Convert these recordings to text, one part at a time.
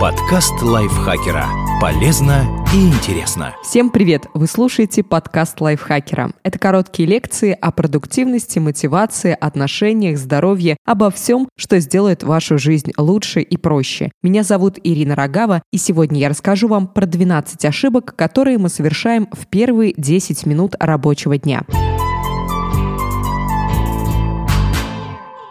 Подкаст лайфхакера. Полезно и интересно. Всем привет! Вы слушаете подкаст лайфхакера. Это короткие лекции о продуктивности, мотивации, отношениях, здоровье, обо всем, что сделает вашу жизнь лучше и проще. Меня зовут Ирина Рогава, и сегодня я расскажу вам про 12 ошибок, которые мы совершаем в первые 10 минут рабочего дня.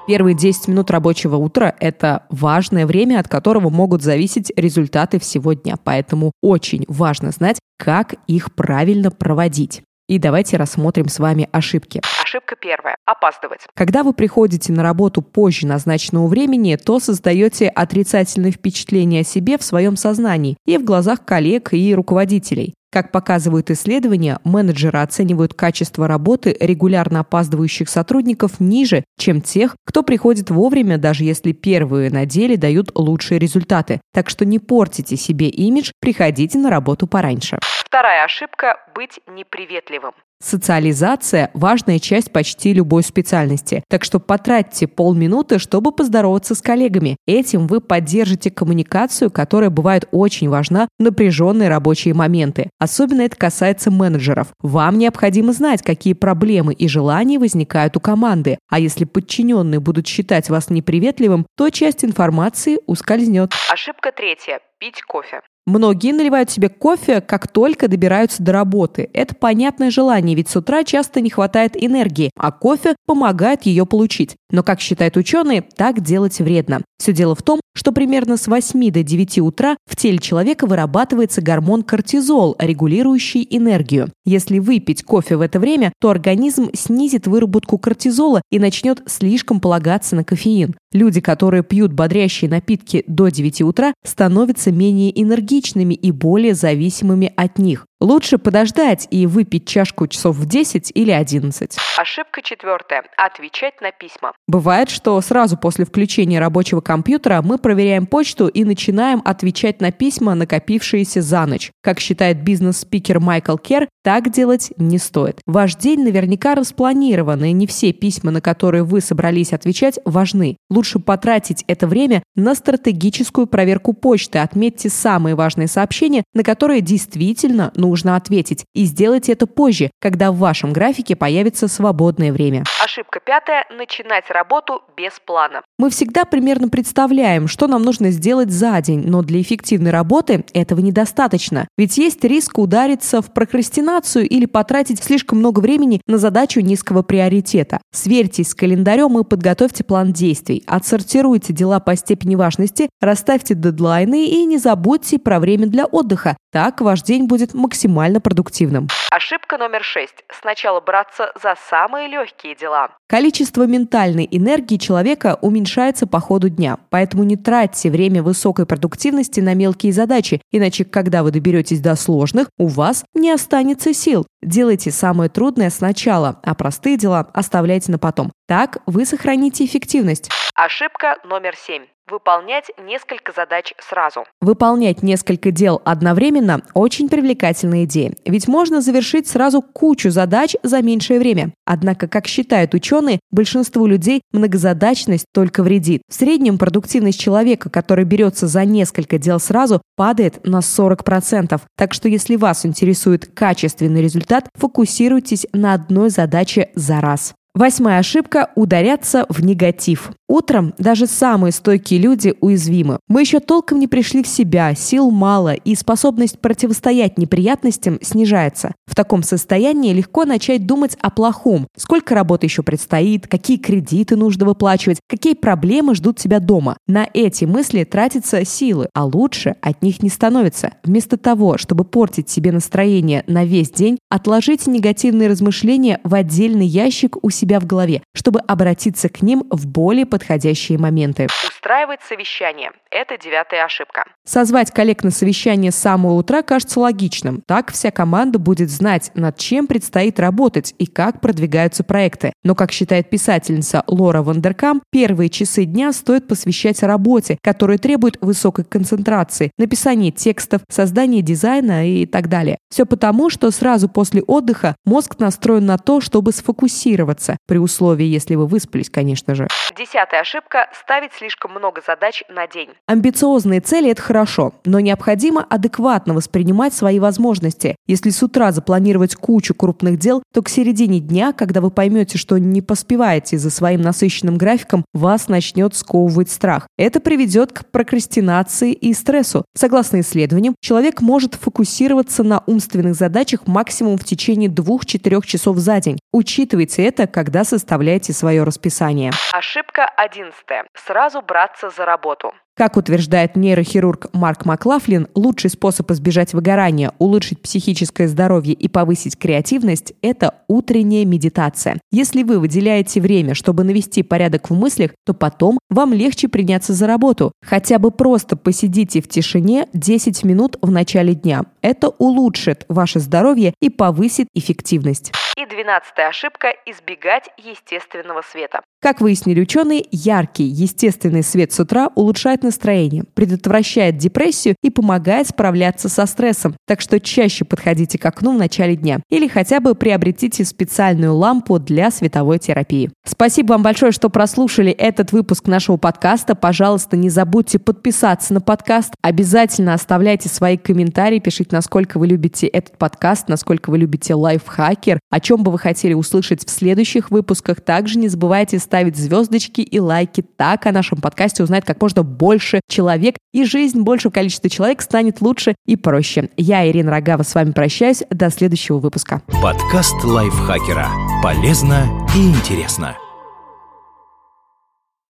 Первые 10 минут рабочего утра – это важное время, от которого могут зависеть результаты всего дня. Поэтому очень важно знать, как их правильно проводить. И давайте рассмотрим с вами ошибки. Ошибка первая – опаздывать. Когда вы приходите на работу позже назначенного времени, то создаете отрицательное впечатление о себе в своем сознании и в глазах коллег и руководителей. Как показывают исследования, менеджеры оценивают качество работы регулярно опаздывающих сотрудников ниже, чем тех, кто приходит вовремя, даже если первые на деле дают лучшие результаты. Так что не портите себе имидж, приходите на работу пораньше. Вторая ошибка – быть неприветливым. Социализация – важная часть почти любой специальности, так что потратьте полминуты, чтобы поздороваться с коллегами. Этим вы поддержите коммуникацию, которая бывает очень важна в напряженные рабочие моменты. Особенно это касается менеджеров. Вам необходимо знать, какие проблемы и желания возникают у команды. А если подчиненные будут считать вас неприветливым, то часть информации ускользнет. Ошибка третья – пить кофе. Многие наливают себе кофе, как только добираются до работы. Это понятное желание, ведь с утра часто не хватает энергии, а кофе помогает ее получить. Но, как считают ученые, так делать вредно. Все дело в том, что примерно с 8 до 9 утра в теле человека вырабатывается гормон кортизол, регулирующий энергию. Если выпить кофе в это время, то организм снизит выработку кортизола и начнет слишком полагаться на кофеин. Люди, которые пьют бодрящие напитки до 9 утра, становятся менее энергичными и более зависимыми от них. Лучше подождать и выпить чашку часов в 10 или 11. Ошибка четвертая – отвечать на письма. Бывает, что сразу после включения рабочего компьютера мы проверяем почту и начинаем отвечать на письма, накопившиеся за ночь. Как считает бизнес-спикер Майкл Кер, так делать не стоит. Ваш день наверняка распланирован, и не все письма, на которые вы собрались отвечать, важны. Лучше потратить это время на стратегическую проверку почты. Отметьте самые важные сообщения, на которые действительно нужно нужно ответить. И сделайте это позже, когда в вашем графике появится свободное время. Ошибка пятая – начинать работу без плана. Мы всегда примерно представляем, что нам нужно сделать за день, но для эффективной работы этого недостаточно. Ведь есть риск удариться в прокрастинацию или потратить слишком много времени на задачу низкого приоритета. Сверьтесь с календарем и подготовьте план действий. Отсортируйте дела по степени важности, расставьте дедлайны и не забудьте про время для отдыха. Так ваш день будет максимально продуктивным. Ошибка номер шесть. Сначала браться за самые легкие дела. Количество ментальной энергии человека уменьшается по ходу дня, поэтому не тратьте время высокой продуктивности на мелкие задачи, иначе когда вы доберетесь до сложных, у вас не останется сил. Делайте самое трудное сначала, а простые дела оставляйте на потом. Так вы сохраните эффективность. Ошибка номер семь выполнять несколько задач сразу. Выполнять несколько дел одновременно – очень привлекательная идея, ведь можно завершить сразу кучу задач за меньшее время. Однако, как считают ученые, большинству людей многозадачность только вредит. В среднем продуктивность человека, который берется за несколько дел сразу, падает на 40%. Так что если вас интересует качественный результат, фокусируйтесь на одной задаче за раз. Восьмая ошибка – ударяться в негатив. Утром даже самые стойкие люди уязвимы. Мы еще толком не пришли в себя, сил мало, и способность противостоять неприятностям снижается. В таком состоянии легко начать думать о плохом. Сколько работы еще предстоит, какие кредиты нужно выплачивать, какие проблемы ждут тебя дома. На эти мысли тратятся силы, а лучше от них не становится. Вместо того, чтобы портить себе настроение на весь день, отложите негативные размышления в отдельный ящик у себя в голове, чтобы обратиться к ним в более подходящие моменты. Устраивать совещание – это девятая ошибка. Созвать коллег на совещание с самого утра кажется логичным. Так вся команда будет знать, над чем предстоит работать и как продвигаются проекты. Но, как считает писательница Лора Вандеркам, первые часы дня стоит посвящать работе, которая требует высокой концентрации, написания текстов, создания дизайна и так далее. Все потому, что сразу после отдыха мозг настроен на то, чтобы сфокусироваться получается, при условии, если вы выспались, конечно же. Десятая ошибка – ставить слишком много задач на день. Амбициозные цели – это хорошо, но необходимо адекватно воспринимать свои возможности. Если с утра запланировать кучу крупных дел, то к середине дня, когда вы поймете, что не поспеваете за своим насыщенным графиком, вас начнет сковывать страх. Это приведет к прокрастинации и стрессу. Согласно исследованиям, человек может фокусироваться на умственных задачах максимум в течение 2-4 часов за день. Учитывайте это, когда составляете свое расписание. Ошибка одиннадцатая. Сразу браться за работу. Как утверждает нейрохирург Марк Маклафлин, лучший способ избежать выгорания, улучшить психическое здоровье и повысить креативность – это утренняя медитация. Если вы выделяете время, чтобы навести порядок в мыслях, то потом вам легче приняться за работу. Хотя бы просто посидите в тишине 10 минут в начале дня. Это улучшит ваше здоровье и повысит эффективность. И двенадцатая ошибка – избегать естественного света. Как выяснили ученые, яркий, естественный свет с утра улучшает настроение, предотвращает депрессию и помогает справляться со стрессом. Так что чаще подходите к окну в начале дня или хотя бы приобретите специальную лампу для световой терапии. Спасибо вам большое, что прослушали этот выпуск нашего подкаста. Пожалуйста, не забудьте подписаться на подкаст. Обязательно оставляйте свои комментарии, пишите, насколько вы любите этот подкаст, насколько вы любите лайфхакер, о чем бы вы хотели услышать в следующих выпусках. Также не забывайте ставить звездочки и лайки. Так о нашем подкасте узнает как можно больше человек, и жизнь большего количества человек станет лучше и проще. Я, Ирина Рогава, с вами прощаюсь. До следующего выпуска. Подкаст лайфхакера. Полезно и интересно.